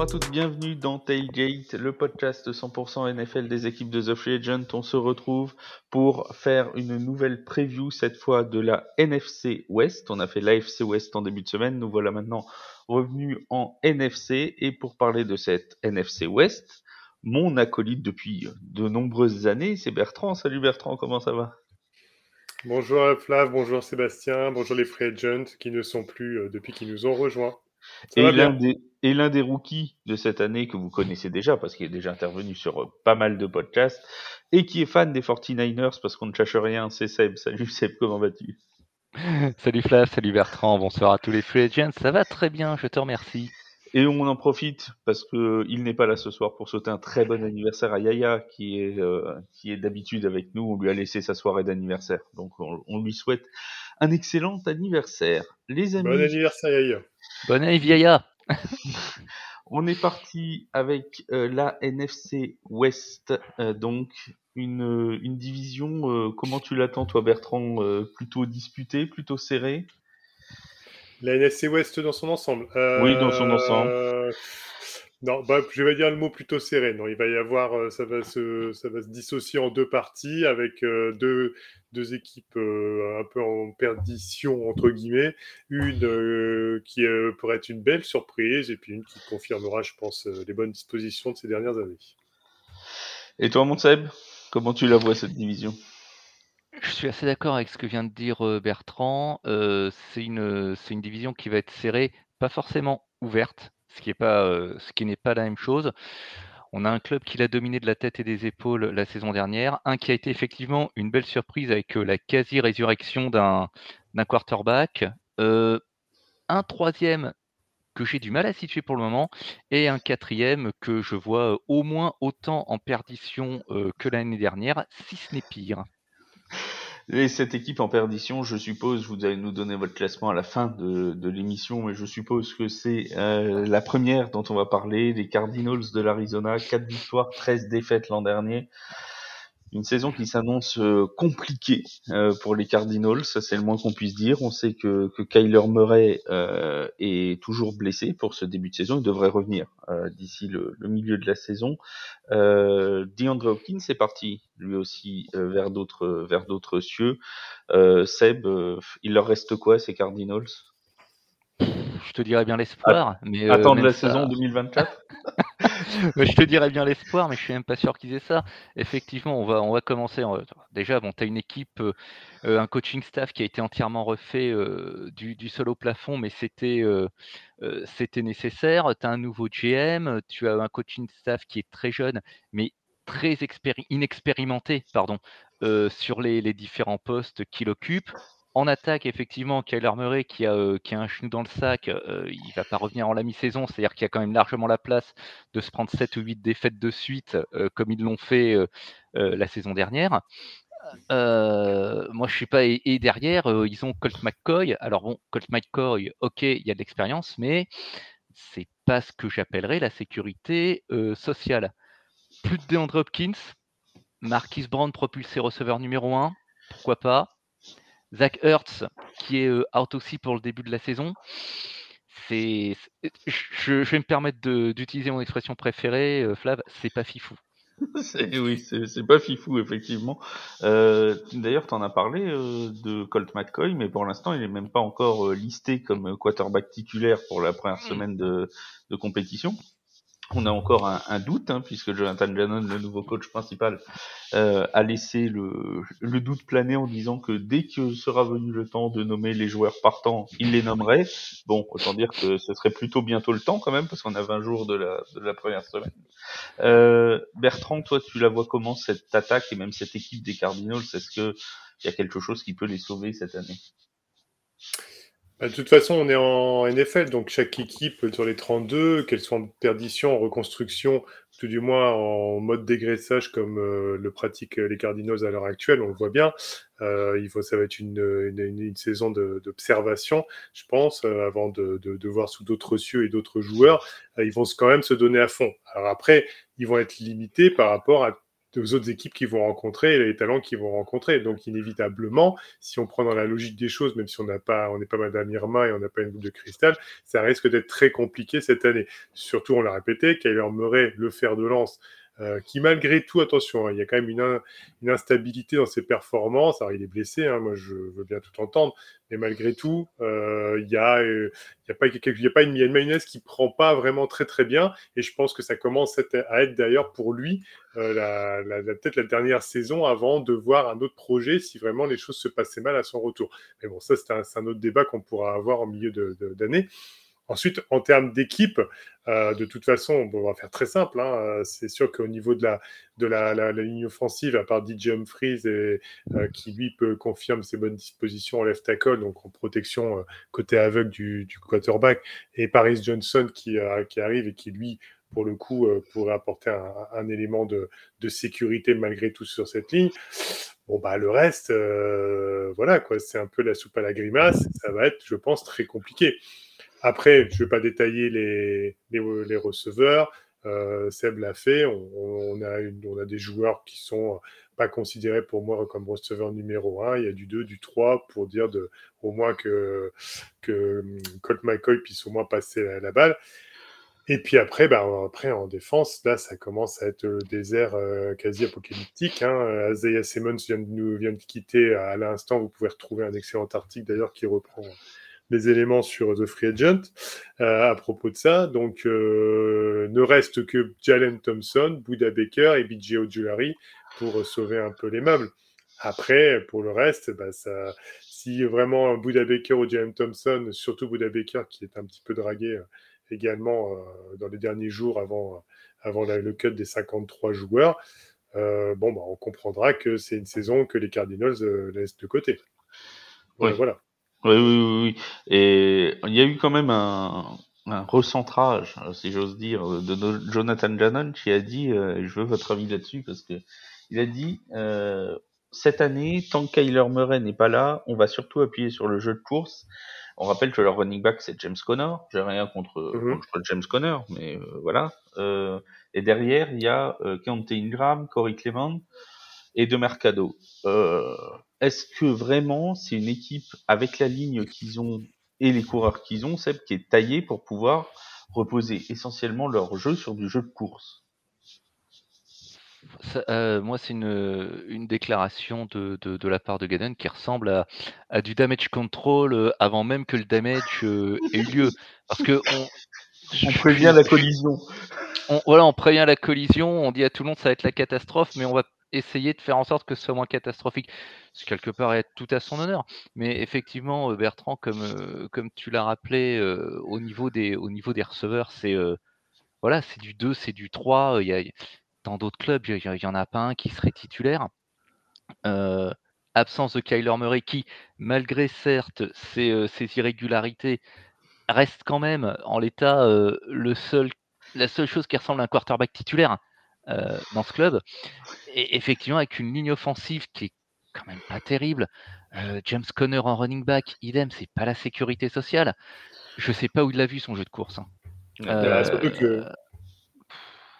Bonjour à toutes, bienvenue dans Tailgate, le podcast 100% NFL des équipes de The Free Agent. On se retrouve pour faire une nouvelle preview, cette fois de la NFC West. On a fait l'AFC West en début de semaine, nous voilà maintenant revenus en NFC. Et pour parler de cette NFC West, mon acolyte depuis de nombreuses années, c'est Bertrand. Salut Bertrand, comment ça va? Bonjour Flav, bonjour Sébastien, bonjour les Free Agents qui ne sont plus euh, depuis qu'ils nous ont rejoints. Et l'un des, rookies de cette année que vous connaissez déjà, parce qu'il est déjà intervenu sur euh, pas mal de podcasts, et qui est fan des 49ers, parce qu'on ne cherche rien, c'est Seb. Salut Seb, comment vas-tu? Salut Flav, salut Bertrand, bonsoir à tous les free agents, ça va très bien, je te remercie. Et on en profite parce que il n'est pas là ce soir pour souhaiter un très bon anniversaire à Yaya qui est euh, qui est d'habitude avec nous. On lui a laissé sa soirée d'anniversaire, donc on, lui souhaite un excellent anniversaire. Les amis. Bon anniversaire Yaya. Bon anniversaire Yaya. on est parti avec euh, la NFC West, euh, donc une une division. comment tu l'attends toi Bertrand Plutôt disputée, plutôt serrée? La NFC West dans son ensemble. oui, dans son ensemble. Euh, non, bah, je vais dire le mot plutôt serré. Non, il va y avoir, euh, ça va se, ça va se dissocier en deux parties avec euh, deux, deux équipes un peu en perdition entre guillemets. Une qui pourrait être une belle surprise et puis une qui confirmera, je pense, les bonnes dispositions de ces dernières années. Et toi, Montseb, comment tu la vois cette division? Je suis assez d'accord avec ce que vient de dire Bertrand. c'est une, c'est une division qui va être serrée, pas forcément ouverte, ce qui n'est pas la même chose. On a un club qui l'a dominé de la tête et des épaules la saison dernière, un qui a été effectivement une belle surprise avec la quasi-résurrection d'un, d'un quarterback, un troisième que j'ai du mal à situer pour le moment, et un quatrième que je vois au moins autant en perdition que l'année dernière, si ce n'est pire. Et cette équipe en perdition, je suppose, vous allez nous donner votre classement à la fin de, l'émission, mais je suppose que c'est euh, la première dont on va parler, les Cardinals de l'Arizona, 4 victoires, 13 défaites l'an dernier une saison qui s'annonce euh, compliquée euh, pour les Cardinals, ça c'est le moins qu'on puisse dire. On sait que, que Kyler Murray euh, est toujours blessé pour ce début de saison, il devrait revenir d'ici le, le, milieu de la saison. Euh, DeAndre Hopkins est parti lui aussi vers d'autres vers d'autres cieux. Seb, il leur reste quoi ces Cardinals? Je te dirais bien l'espoir. mais Attendre la saison 2024 je te dirais bien l'espoir, mais je suis même pas sûr qu'ils aient ça. Effectivement, on va, on va commencer. Déjà, bon, tu as une équipe, euh, un coaching staff qui a été entièrement refait euh, du, du, sol au plafond, mais c'était euh, c'était nécessaire. Tu as un nouveau GM, tu as un coaching staff qui est très jeune, mais très inexpérimenté pardon, sur les différents postes qu'il occupe. En attaque, effectivement, Kyler Murray qui a, euh, un genou dans le sac, euh, il va pas revenir en la mi-saison, c'est-à-dire qu'il y a quand même largement la place de se prendre 7 ou 8 défaites de suite, euh, comme ils l'ont fait la saison dernière. moi, je suis pas. Et, derrière, ils ont Colt McCoy. Alors bon, Colt McCoy, ok, il y a de l'expérience, mais c'est pas ce que j'appellerais la sécurité sociale. Plus de DeAndre Hopkins, Marquis Brown propulsé receveur numéro 1, pourquoi pas? Zach Hertz, qui est euh, out aussi pour le début de la saison. C'est, je, vais me permettre d'utiliser mon expression préférée, euh, Flav, c'est pas fifou. oui, c'est pas fifou, effectivement. Euh, D'ailleurs, tu en as parlé euh, de Colt McCoy, mais pour l'instant, il est même pas encore listé comme quarterback titulaire pour la première semaine de, de compétition on a encore un, doute, hein, puisque Jonathan Gannon, le nouveau coach principal, euh, a laissé le, doute planer en disant que dès que sera venu le temps de nommer les joueurs partants, il les nommerait. Bon, autant dire que ce serait plutôt bientôt le temps quand même, parce qu'on a 20 jours de la, première semaine. Euh, Bertrand, toi, tu la vois comment cette attaque et même cette équipe des Cardinals? Est-ce qu'il y a quelque chose qui peut les sauver cette année? De toute façon, on est en NFL, donc chaque équipe sur les 32, qu'elles soient en perdition, en reconstruction, tout du moins en mode dégraissage comme euh, le pratiquent les Cardinals à l'heure actuelle, on le voit bien. Euh, il faut, ça va être une, une, saison d'observation, je pense, euh, avant de, de, de, voir sous d'autres cieux et d'autres joueurs. ils vont quand même se donner à fond. Alors après, ils vont être limités par rapport à aux autres équipes qui vont rencontrer, les talents qu'ils vont rencontrer. Donc, inévitablement, si on prend dans la logique des choses, même si on n'a pas, on n'est pas Madame Irma et on n'a pas une boule de cristal, ça risque d'être très compliqué cette année. Surtout, on l'a répété, Kyler Murray, le fer de lance, euh, qui malgré tout, attention, hein, il y a quand même une, instabilité dans ses performances. Alors il est blessé, hein, moi je veux bien tout entendre, mais malgré tout, il y a, pas, une, mayonnaise qui prend pas vraiment très très bien, et je pense que ça commence à être d'ailleurs pour lui euh, peut-être la dernière saison avant de voir un autre projet si vraiment les choses se passaient mal à son retour. Mais bon, ça c'est un, autre débat qu'on pourra avoir en milieu d'année. De, Ensuite, en termes d'équipe, euh, de toute façon, on va faire très simple. Hein, euh, c'est sûr qu'au niveau de, la, ligne offensive, à part DJ Humphries, euh, qui lui peut confirmer ses bonnes dispositions en left tackle, donc en protection côté aveugle du, quarterback, et Paris Johnson qui, arrive et qui lui pour le coup, pourrait apporter un, élément de, de, sécurité malgré tout sur cette ligne. Bon, bah, le reste, voilà, quoi, c'est un peu la soupe à la grimace. Ça va être, je pense, très compliqué. Après, je ne vais pas détailler les, les, receveurs. Euh, Seb l'a fait. On, a on, a des joueurs qui sont pas considérés pour moi comme receveur numéro 1. Il y a du 2, du 3 pour dire de, au moins que, que Colt McCoy puisse au moins passer la, la balle. Et puis après, bah, après, en défense, là, ça commence à être le désert euh, quasi apocalyptique. Hein. Isaiah Simmons vient de, nous, vient de quitter à l'instant. Vous pouvez retrouver un excellent article d'ailleurs qui reprend les éléments sur The Free Agent euh, à propos de ça. Donc, euh, ne reste que Jalen Thompson, Buda Baker et BJ Ojulari pour sauver un peu les meubles. Après, pour le reste, bah, ça, si vraiment Buda Baker ou Jalen Thompson, surtout Buda Baker qui est un petit peu dragué euh, également dans les derniers jours avant, avant la, le cut des 53 joueurs, bon, bah, on comprendra que c'est une saison que les Cardinals laissent de côté. Ouais. Voilà. Oui, oui, oui. Et il y a eu quand même un, un recentrage, si j'ose dire, de Jonathan Gannon qui a dit, euh, je veux votre avis là-dessus, parce que il a dit, euh, cette année, tant que Kyler Murray n'est pas là, on va surtout appuyer sur le jeu de course. On rappelle que leur running back c'est James Conner. J'ai rien contre, mm -hmm. contre, James Conner, mais euh, voilà. et derrière, il y a euh, Keontae Ingram, Corey Clement et De Mercado. Euh, Est-ce que vraiment c'est une équipe avec la ligne qu'ils ont et les coureurs qu'ils ont, Seb, qui est taillée pour pouvoir reposer essentiellement leur jeu sur du jeu de course? Ça, euh, moi, c'est une, une déclaration de, de, de, la part de Gaden qui ressemble à, à, du damage control euh, avant même que le damage euh, ait eu lieu. Parce que on, on prévient la collision. On, voilà, on prévient la collision, on dit à tout le monde ça va être la catastrophe, mais on va essayer de faire en sorte que ce soit moins catastrophique. Ce quelque part est tout à son honneur. Mais effectivement, Bertrand, comme, euh, comme tu l'as rappelé, euh, au, niveau des, au niveau des receveurs, c'est euh, voilà, c'est du 2, c'est du 3. Il y a, dans d'autres clubs, il n'y en a pas un qui serait titulaire. absence de Kyler Murray qui, malgré certes ses, irrégularités, reste quand même en l'état le seul, la seule chose qui ressemble à un quarterback titulaire euh, dans ce club. Et effectivement, avec une ligne offensive qui est quand même pas terrible. Euh, James Conner en running back, idem, c'est pas la sécurité sociale. Je sais pas où il a vu son jeu de course. Hein. Euh, surtout, que,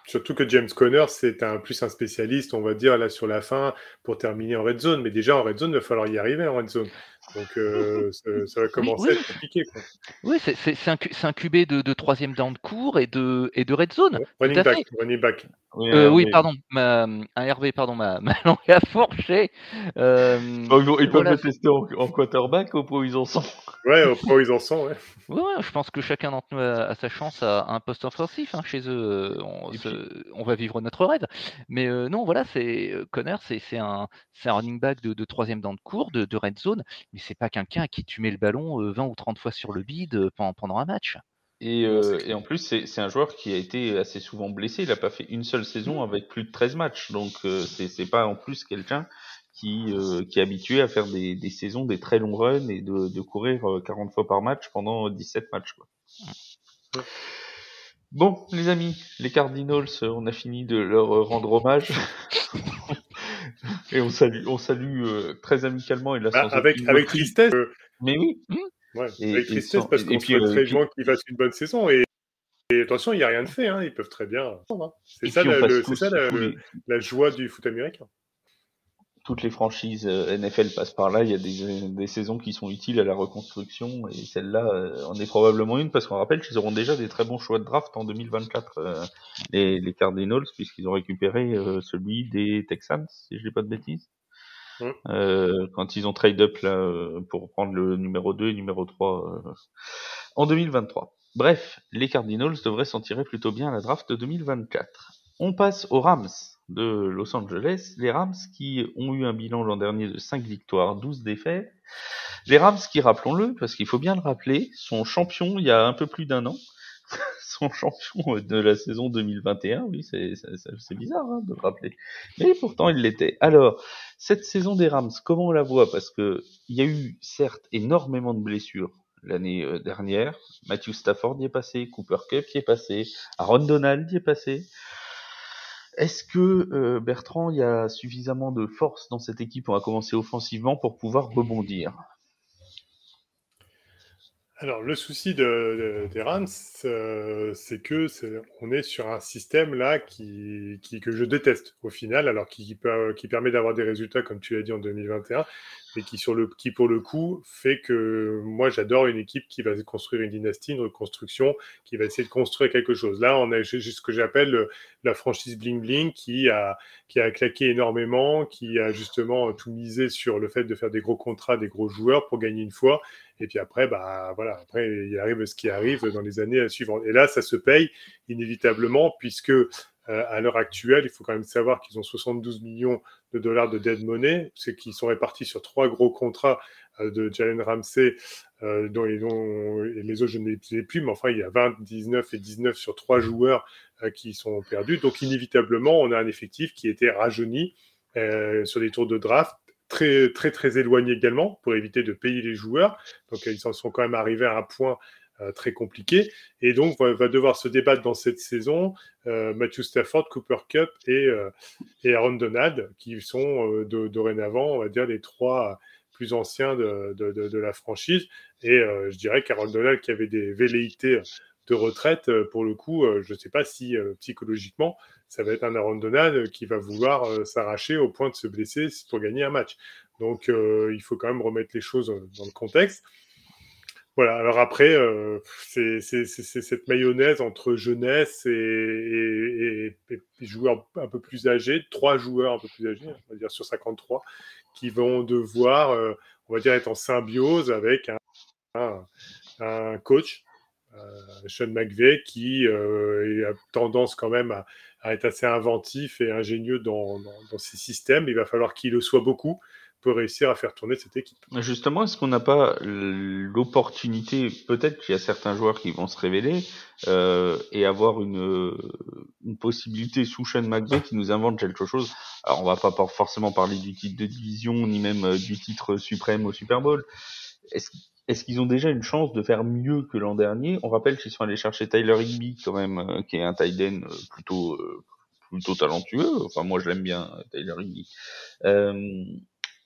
surtout, que, James Conner, c'est un plus un spécialiste, on va dire, là sur la fin, pour terminer en red zone. Mais déjà, en red zone, il va falloir y arriver en red zone. Donc euh, ça, ça, va commencer oui, oui. à être compliqué. Quoi. Oui, c'est un, un QB de, de troisième down de cours et de, et de red zone. running, back, running back. Oui, euh, oui pardon, ma, un RB, pardon, ma, ma langue a fourché. Euh, oh, ils peuvent voilà. le tester en, en, quarterback au pro ils en sont. Ouais, au pro ils en sont, ouais. Ouais, je pense que chacun d'entre nous a, a, sa chance à un poste offensif hein, chez eux. On, se, on, va vivre notre rêve. Mais euh, non, voilà, c'est Connor, c'est un, un running back de, de troisième down de cours, de, de red zone. Mais c'est pas quelqu'un à qui tu mets le ballon euh, 20 ou 30 fois sur le bide euh, pendant, pendant un match. Et, euh, et, en plus, c'est un joueur qui a été assez souvent blessé. Il n'a pas fait une seule saison avec plus de 13 matchs. Donc, euh, c'est pas en plus quelqu'un qui, euh, qui est habitué à faire des, des, saisons, des très longs runs et de, de courir 40 fois par match pendant 17 matchs. Quoi. Bon, les amis, les Cardinals, on a fini de leur rendre hommage. et on salue, on salue euh, très amicalement et là, bah, avec, avec tristesse. Euh... Mais oui. Ouais, et, avec tristesse parce qu'on souhaite euh, vivement qu'il fasse une bonne saison et attention, il n'y a rien de fait, hein, ils peuvent très bien. Hein. C'est ça, la, joie du foot américain toutes les franchises euh, NFL passent par là. Il y a des, saisons qui sont utiles à la reconstruction et celle-là euh, en est probablement une parce qu'on rappelle qu'ils auront déjà des très bons choix de draft en 2024 euh, les, Cardinals puisqu'ils ont récupéré celui des Texans si je dis pas de bêtises. Mmh. quand ils ont trade up là pour prendre le numéro 2 et numéro 3 en 2023. Bref, les Cardinals devraient s'en tirer plutôt bien à la draft de 2024. On passe aux Rams de Los Angeles, les Rams qui ont eu un bilan l'an dernier de 5 victoires, 12 défaites. Les Rams qui, rappelons-le, parce qu'il faut bien le rappeler, sont champions il y a un peu plus d'un an. sont champions de la saison 2021, oui, c'est bizarre hein, de le rappeler. Mais pourtant, ils l'étaient. Alors, cette saison des Rams, comment on la voit? Parce que il y a eu, certes, énormément de blessures l'année euh, dernière. Matthew Stafford y est passé, Cooper Cup y est passé, Aaron Donald y est passé. Est-ce que euh, Bertrand, il y a suffisamment de force dans cette équipe, on va commencer offensivement, pour pouvoir rebondir? Alors, le souci de, euh, c'est que on est sur un système là qui, que je déteste au final, alors qui permet d'avoir des résultats comme tu l'as dit en 2021, mais qui, pour le coup fait que moi j'adore une équipe qui va construire une dynastie, une reconstruction, qui va essayer de construire quelque chose. Là, on a ce que j'appelle la franchise Bling Bling qui a, qui a claqué énormément, qui a justement tout misé sur le fait de faire des gros contrats, des gros joueurs pour gagner une fois. Et puis après, bah voilà, après il arrive ce qui arrive dans les années suivantes. Et là, ça se paye inévitablement puisque euh, à l'heure actuelle, il faut quand même savoir qu'ils ont 72 millions de dollars de dead money, c'est qu'ils sont répartis sur trois gros contrats euh, de Jalen Ramsey, euh, dont, les autres je ne les plus, mais enfin il y a 20, 19 et 19 sur trois joueurs qui sont perdus. Donc inévitablement, on a un effectif qui était rajeuni sur des tours de draft très très très éloigné également pour éviter de payer les joueurs. Donc ils en sont quand même arrivés à un point euh, très compliqué. Et donc, va, devoir se débattre dans cette saison euh, Matthew Stafford, Cooper Cup et, euh, et Aaron Donald, qui sont dorénavant, on va dire, les trois plus anciens de, de, de, la franchise. Et je dirais qu'Aaron Donald, qui avait des velléités de retraite, pour le coup, je ne sais pas si psychologiquement, ça va être un Aaron Donald qui va vouloir s'arracher au point de se blesser pour gagner un match. Donc, il faut quand même remettre les choses dans le contexte. Voilà, alors après, euh, c'est cette mayonnaise entre jeunesse et, joueurs un peu plus âgés, trois joueurs un peu plus âgés, on va dire sur 53, qui vont devoir, euh, on va dire, être en symbiose avec un, coach, euh, Sean McVeigh, qui a tendance quand même à, être assez inventif et ingénieux dans ses systèmes. Il va falloir qu'il le soit beaucoup peut réussir à faire tourner cette équipe. Justement, est-ce qu'on n'a pas l'opportunité, peut-être qu'il y a certains joueurs qui vont se révéler euh, et avoir une, une possibilité sous Sean McVay qui nous invente quelque chose? Alors, on va pas forcément parler du titre de division ni même euh, du titre suprême au Super Bowl. Est-ce qu'ils ont déjà une chance de faire mieux que l'an dernier? On rappelle qu'ils sont allés chercher Tyler Higby quand même, euh, qui est un tight end plutôt plutôt talentueux. Enfin, moi, je l'aime bien, Tyler Higby. Euh,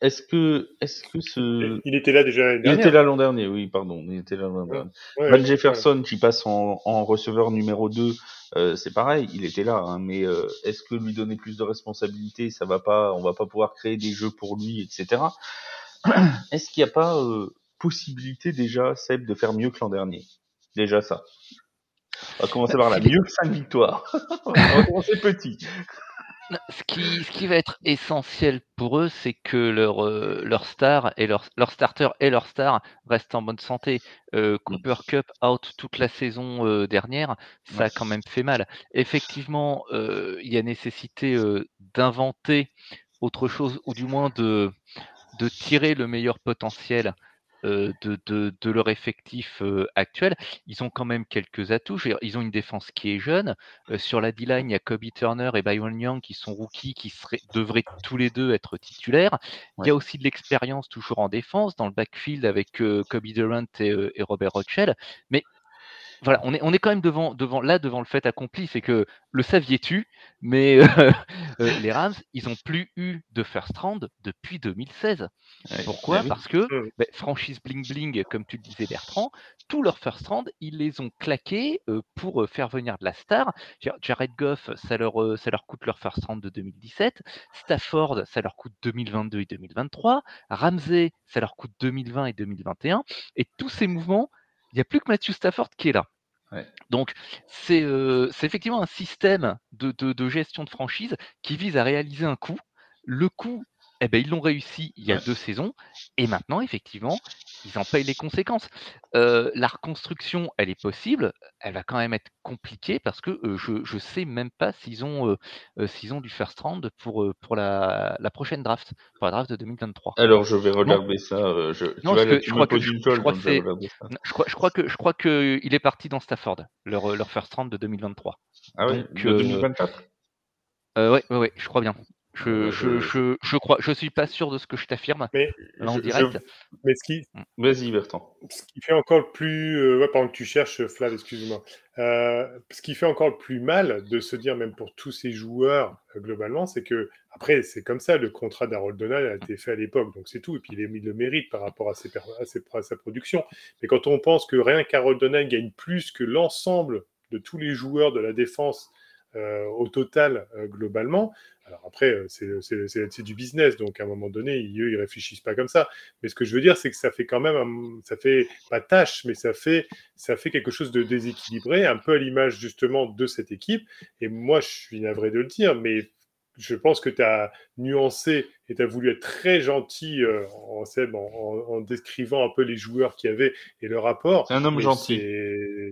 est-ce que, est-ce que ce. Il était là déjà Il était là l'an dernier, oui, pardon. Il était là l'an dernier. Van Jefferson, qui passe en, en, receveur numéro 2, euh, c'est pareil, il était là, hein, mais euh, est-ce que lui donner plus de responsabilités, ça va pas, on va pas pouvoir créer des jeux pour lui, etc. Est-ce qu'il n'y a pas euh, possibilité déjà, Seb, de faire mieux que l'an dernier? Déjà ça. On va commencer par là. Mieux que 5 victoires. on va commencer petit. Ce qui, ce qui va être essentiel pour eux, c'est que leur, euh, leur star et leur, leur starter et leur star restent en bonne santé. Euh, mmh. Cooper Cup out toute la saison euh, dernière, ça a quand même fait mal. Effectivement, il y a nécessité d'inventer autre chose, ou du moins de, de tirer le meilleur potentiel euh, de, leur effectif euh, actuel. Ils ont quand même quelques atouts. Ils ont une défense qui est jeune. Euh, sur la D-line, il y a Kobe Turner et Byron Young qui sont rookies, qui seraient, devraient tous les deux être titulaires. Il y a aussi de l'expérience toujours en défense, dans le backfield avec Kobe Durant et, Robert Rochelle. Mais voilà, on est, on est quand même devant, devant, là devant le fait accompli, c'est que le saviez-tu, mais euh, euh, les Rams, ils n'ont plus eu de first round depuis 2016. Pourquoi? bah Parce que bah, franchise bling bling, comme tu le disais Bertrand, tous leurs first round, ils les ont claqués euh, pour faire venir de la star. Jared Goff, ça leur, ça leur coûte leur first round de 2017. Stafford, ça leur coûte 2022 et 2023. Ramsey, ça leur coûte 2020 et 2021. Et tous ces mouvements, il n'y a plus que Matthew Stafford qui est là. Donc, euh, c'est effectivement un système de, gestion de franchise qui vise à réaliser un coût. Le coût, eh ben, ils l'ont réussi il y a deux saisons, et maintenant, effectivement, ils en payent les conséquences. Euh, la reconstruction, elle est possible, elle va quand même être compliquée parce que euh, je ne sais même pas s'ils ont, s'ils ont du first round pour, pour la, prochaine draft, pour la draft de 2023. Alors, je vais regarder ça. je, crois que, je crois que je crois qu'il est parti dans Stafford, leur, leur first round de 2023. Ah oui, de 2024 Oui, ouais, je crois bien. Je, je, je, je, crois, je suis pas sûr de ce que je t'affirme mais en direct. mais ce qui, mm. vas-y Bertrand. Ce qui fait encore le plus, euh, ouais, pendant que tu cherches, Flav, excuse-moi. Euh, ce qui fait encore le plus mal de se dire, même pour tous ces joueurs euh, globalement, c'est que après c'est comme ça, le contrat d'Harold Donald a été fait à l'époque, donc c'est tout. Et puis il, mis le mérite par rapport à, ses, à, ses, à sa production. Mais quand on pense que rien qu'Harold Donald gagne plus que l'ensemble de tous les joueurs de la défense euh, au total euh, globalement. Alors après, euh, c'est du business, donc à un moment donné, ils, eux, ils réfléchissent pas comme ça. Mais ce que je veux dire, c'est que ça fait quand même, ça fait pas tâche, mais ça fait, ça fait quelque chose de déséquilibré, un peu à l'image justement de cette équipe. Et moi, je suis navré de le dire, mais je pense que tu as nuancé et tu as voulu être très gentil euh, en, en, décrivant un peu les joueurs qu'il y avait et le rapport. C'est un homme gentil.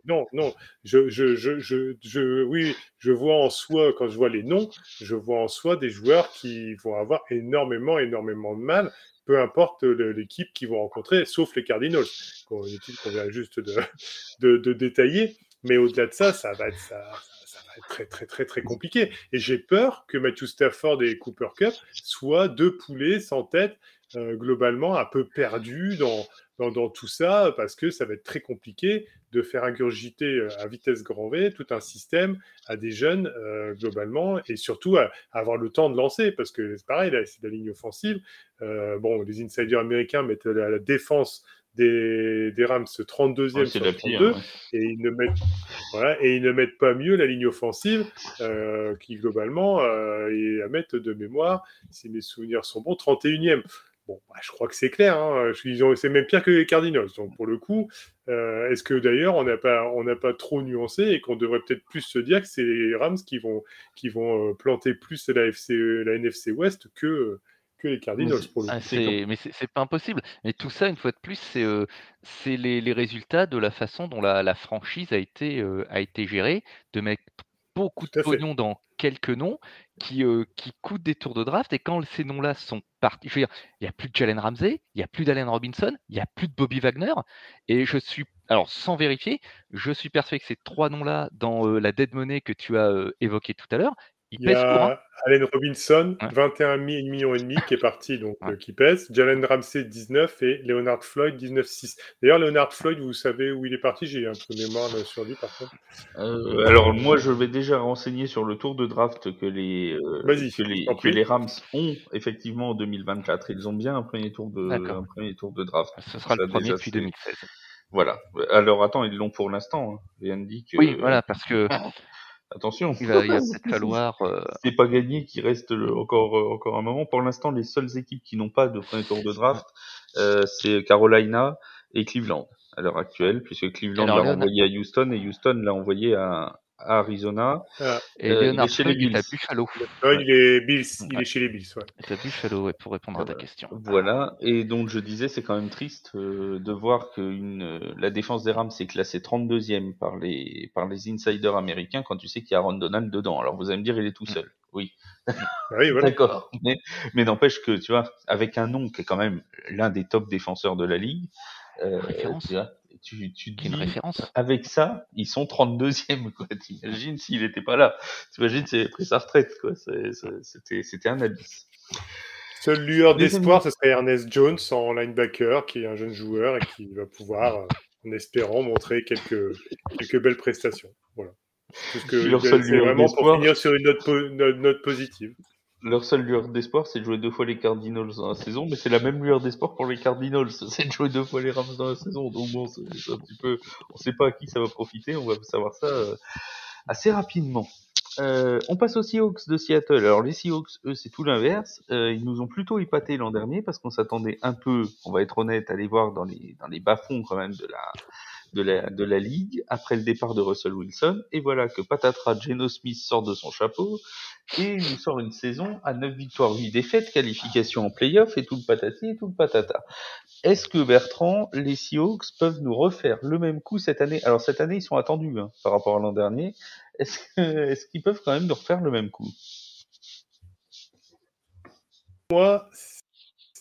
Non, non. Je, je, je, je, oui, je vois en soi, quand je vois les noms, je vois en soi des joueurs qui vont avoir énormément, énormément de mal, peu importe l'équipe qu'ils vont rencontrer, sauf les Cardinals, qu'on vient juste de, de, de détailler. Mais au-delà de ça, ça va être ça très très très très compliqué. Et j'ai peur que Matthew Stafford et Cooper Cup soient deux poulets sans tête, euh, globalement un peu perdus dans, tout ça, parce que ça va être très compliqué de faire ingurgiter euh, à vitesse grand V tout un système à des jeunes euh, globalement, et surtout avoir le temps de lancer, parce que c'est pareil, c'est la ligne offensive. bon, les insiders américains mettent la défense des, des Rams 32e sur 32 et ils ne mettent voilà, et ils ne mettent pas mieux la ligne offensive euh, qui globalement euh, est à mettre de mémoire si mes souvenirs sont bons 31e. Bon, bah, je crois que c'est clair. Hein. C'est même pire que les Cardinals. Donc pour le coup, euh, est-ce que d'ailleurs on n'a pas on pas trop nuancé et qu'on devrait peut-être plus se dire que c'est les Rams qui vont qui vont euh, planter plus la, FC, la NFC West que les Cardinals pour ah, mais c'est pas impossible. Mais tout ça, une fois de plus, c'est euh, les, résultats de la façon dont la, franchise a été, euh, a été gérée, de mettre beaucoup de pognon dans quelques noms qui, euh, qui coûtent des tours de draft. Et quand ces noms-là sont partis, je veux dire, il n'y a plus de Jalen Ramsey, il n'y a plus d'Allen Robinson, il n'y a plus de Bobby Wagner. Et je suis, alors sans vérifier, je suis persuadé que ces trois noms-là, dans la dead money que tu as évoqué tout à l'heure, il, y a Allen Robinson, 21 millions et demi qui est parti, donc euh, qui pèse. Jalen Ramsey, 19 et Leonard Floyd, 19,6. D'ailleurs, Leonard Floyd, vous savez où il est parti? J'ai un peu de mémoire sur lui, par contre. Euh, alors, moi, je vais déjà renseigner sur le tour de draft que les, euh, que les, que les Rams ont effectivement en 2024. Ils ont bien un premier tour de, un premier tour de draft. Ce sera le premier depuis 2016. Voilà. Alors, attends, ils l'ont pour l'instant. Hein. dit que... Oui, voilà, parce que Attention. Il va, peut-être falloir. Euh, c'est pas gagné qu'il reste encore euh, encore un moment. Pour l'instant, les seules équipes qui n'ont pas de premier tour de draft, euh, c'est Carolina et Cleveland à l'heure actuelle, puisque Cleveland l'a envoyé à Houston et Houston l'a envoyé à, Arizona. Ah. Et euh, Leonard il est chez les Bills. Buffalo. il est Bills, il est chez les Bills, ouais. Il est Buffalo, ouais, pour répondre à ta question. Voilà, et donc je disais, c'est quand même triste euh, de voir que une, euh, la défense des Rams est classée 32e par les, par les insiders américains quand tu sais qu'il y a Aaron Donald dedans. Alors vous allez me dire, il est tout seul. Oui. Ah oui, voilà. D'accord. Mais, mais n'empêche que, tu vois, avec un nom qui est quand même l'un des top défenseurs de la ligue, euh, référence. Tu vois, tu, tu une référence. Avec ça, ils sont 32e, quoi. T'imagines s'il n'était pas là. T'imagines s'il avait pris sa retraite, quoi. C'était, c'était un abysse. Seule lueur d'espoir, ce serait Ernest Jones en linebacker, qui est un jeune joueur et qui va pouvoir euh, en espérant montrer quelques, quelques belles prestations. Voilà. Parce que c'est vraiment pour finir sur une note, po- une note positive. Leur seule lueur d'espoir, c'est de jouer deux fois les Cardinals dans la saison, mais c'est la même lueur d'espoir pour les Cardinals, c'est de jouer deux fois les Rams dans la saison. Donc bon, c'est un petit peu, on sait pas à qui ça va profiter, on va savoir ça euh, assez rapidement. Euh, on passe aux Seahawks de Seattle. Alors les Seahawks, eux, c'est tout l'inverse. Euh, ils nous ont plutôt épaté l'an dernier parce qu'on s'attendait un peu, on va être honnête, à les voir dans les dans les bas-fonds quand même de la de la de la ligue après le départ de Russell Wilson. Et voilà que patatras, Geno Smith sort de son chapeau et nous sort une saison à 9 victoires, 8 défaites, qualification en playoff et tout le patati et tout le patata. Est-ce que Bertrand, les Seahawks peuvent nous refaire le même coup cette année? Alors cette année, ils sont attendus hein, par rapport à l'an dernier. Est-ce qu'ils peuvent quand même nous refaire le même coup? Moi,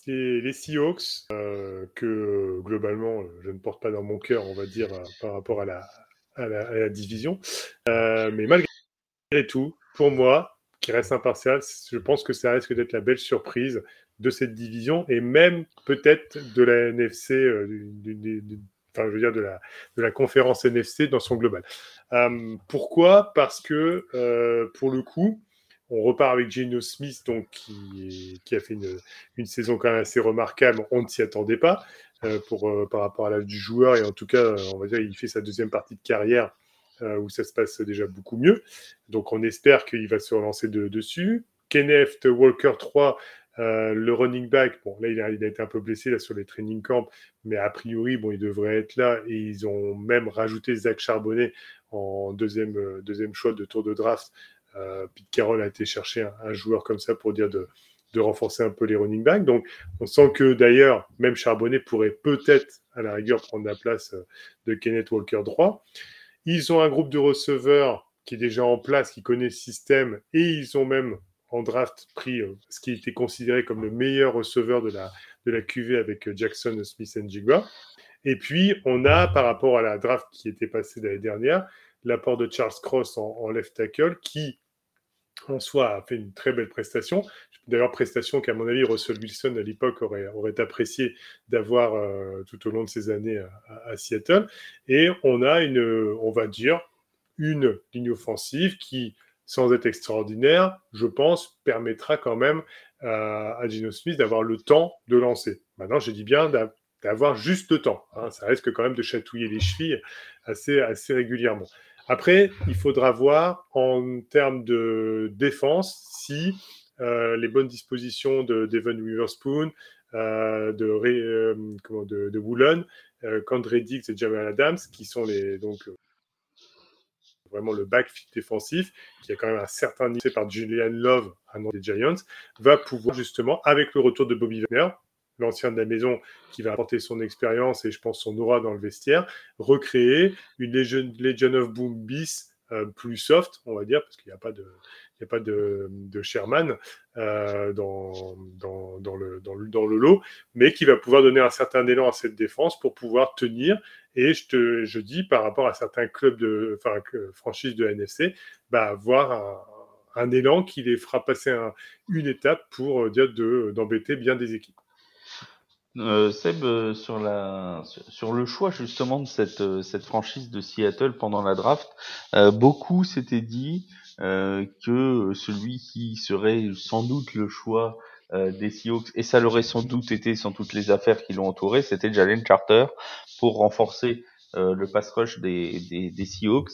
les Seahawks euh, que euh, globalement euh, je ne porte pas dans mon cœur, on va dire, par rapport à la, à la, division. Mais malgré tout, pour moi, qui reste impartial, je pense que ça risque d'être la belle surprise de cette division et même peut-être de la NFC, enfin je veux dire de la, de la conférence NFC dans son global. Pourquoi? Parce que pour le coup, on repart avec Geno Smith, qui, a fait une, saison quand même assez remarquable. On ne s'y attendait pas euh, euh, par rapport à l'âge du joueur et en tout cas, euh, on va dire, il fait sa deuxième partie de carrière où ça se passe déjà beaucoup mieux. Donc on espère qu'il va se relancer de- dessus. Kenneth Walker 3, euh, le running back, bon là il a, été un peu blessé sur les training camps, mais a priori bon il devrait être là et ils ont même rajouté Zach Charbonnet en deuxième choix de tour de draft. Euh, Pete Carroll a été chercher un, joueur comme ça pour dire de, renforcer un peu les running backs. Donc on sent que d'ailleurs même Charbonnet pourrait peut-être à la rigueur prendre la place euh, de Kenneth Walker droit. Ils ont un groupe de receveurs qui est déjà en place, qui connaît le système, et ils ont même en draft pris euh, ce qui était considéré comme le meilleur receveur de la, de QV avec Jackson Smith Jigba. Et puis, on a, par rapport à la draft qui était passée l'année dernière, l'apport de Charles Cross en left tackle, qui, en soi, a fait une très belle prestation. D'ailleurs, prestation qu'à mon avis, Russell Wilson, à l'époque, aurait, apprécié d'avoir euh, tout au long de ses années à, Seattle. Et on a une, on va dire, une ligne offensive qui, sans être extraordinaire, je pense, permettra quand même à Geno Smith d'avoir le temps de lancer. Maintenant, je dis bien d'a- d'avoir juste le temps. hein. Ça risque quand même de chatouiller les chevilles assez, assez régulièrement. Après, il faudra voir en termes de défense si euh, les bonnes dispositions de Devon Witherspoon, euh, euh, de, de Woolen, Condre Diggs et Jamal Adams, qui sont les, donc, vraiment le back défensif, qui a quand même un certain niveau par Julian Love, un des Giants, va pouvoir justement, avec le retour de Bobby Wagner, l'ancien de la maison qui va apporter son expérience et je pense son aura dans le vestiaire, recréer une Legion, Legion of Boom bis euh, plus soft, on va dire, parce qu'il n'y a pas de, a pas de, Sherman euh, dans, dans, le, dans, le, dans le lot, mais qui va pouvoir donner un certain élan à cette défense pour pouvoir tenir. Et je, te, je dis, par rapport à certains clubs, de, enfin, franchises de NFC, bah, avoir un, un élan qui les fera passer un- une étape pour euh, dire de- d'embêter bien des équipes. Euh, Seb, euh, sur, la, sur, le choix justement de cette, euh, cette franchise de Seattle pendant la draft, euh, beaucoup s'étaient dit que celui qui serait sans doute le choix des Seahawks, et ça l'aurait sans doute été sans toutes les affaires qui l'ont entouré, c'était Jalen Charter pour renforcer le pass rush des, des Seahawks.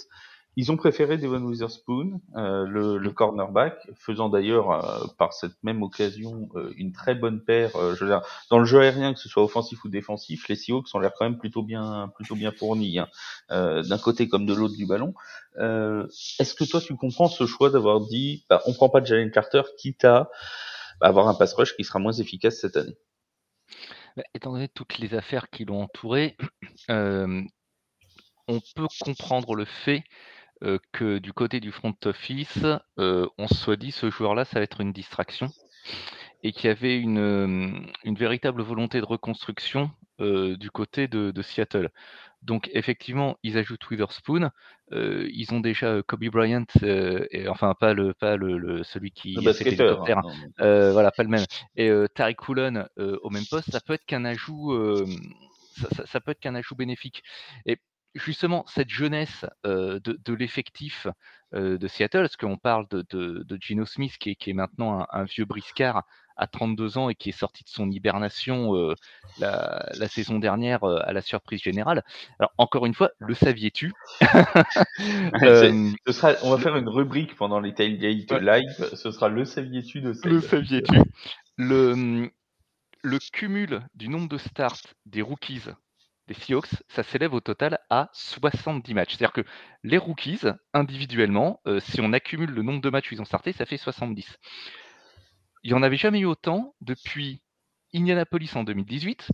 Ils ont préféré Devon Witherspoon, euh, le, le cornerback, faisant d'ailleurs euh, par cette même occasion euh, une très bonne paire. euh, je veux dire, dans le jeu aérien, que ce soit offensif ou défensif, les Seahawks ont l'air quand même plutôt bien, plutôt bien fournis, hein, euh, d'un côté comme de l'autre du ballon. Euh, Est-ce que toi tu comprends ce choix d'avoir dit, bah, on prend pas Jalen Carter, quitte à bah, avoir un pass rush qui sera moins efficace cette année? Bah, étant donné toutes les affaires qui l'ont entouré, on peut comprendre le fait euh, que du côté du front office, euh, on se soit dit ce joueur-là, ça va être une distraction, et qu'il y avait une, euh, une véritable volonté de reconstruction euh, du côté de, de Seattle. Donc effectivement, ils ajoutent Witherspoon, ils ont déjà Kobe Bryant, et, enfin pas le pas le, le- celui qui Le basketteur. hein, euh, voilà, pas le même. Et Tariq Woolen au même poste, ça peut être qu'un ajout ça, peut être qu'un ajout bénéfique. Et justement, cette jeunesse de, l'effectif de Seattle, parce qu'on parle de, Gino Smith, qui est, maintenant un, vieux briscard à 32 ans et qui est sorti de son hibernation la, saison dernière à la surprise générale. Alors, encore une fois, le saviez-tu? On va faire une rubrique pendant les Tailgate Live, ce sera le saviez-tu de Le saviez-tu? Le, le cumul du nombre de starts des rookies des Seahawks, ça s'élève au total à 70 matchs. C'est-à-dire que les rookies, individuellement, euh, si on accumule le nombre de matchs où ils ont starté, ça fait 70. Il n'y en avait jamais eu autant depuis Indianapolis en 2018.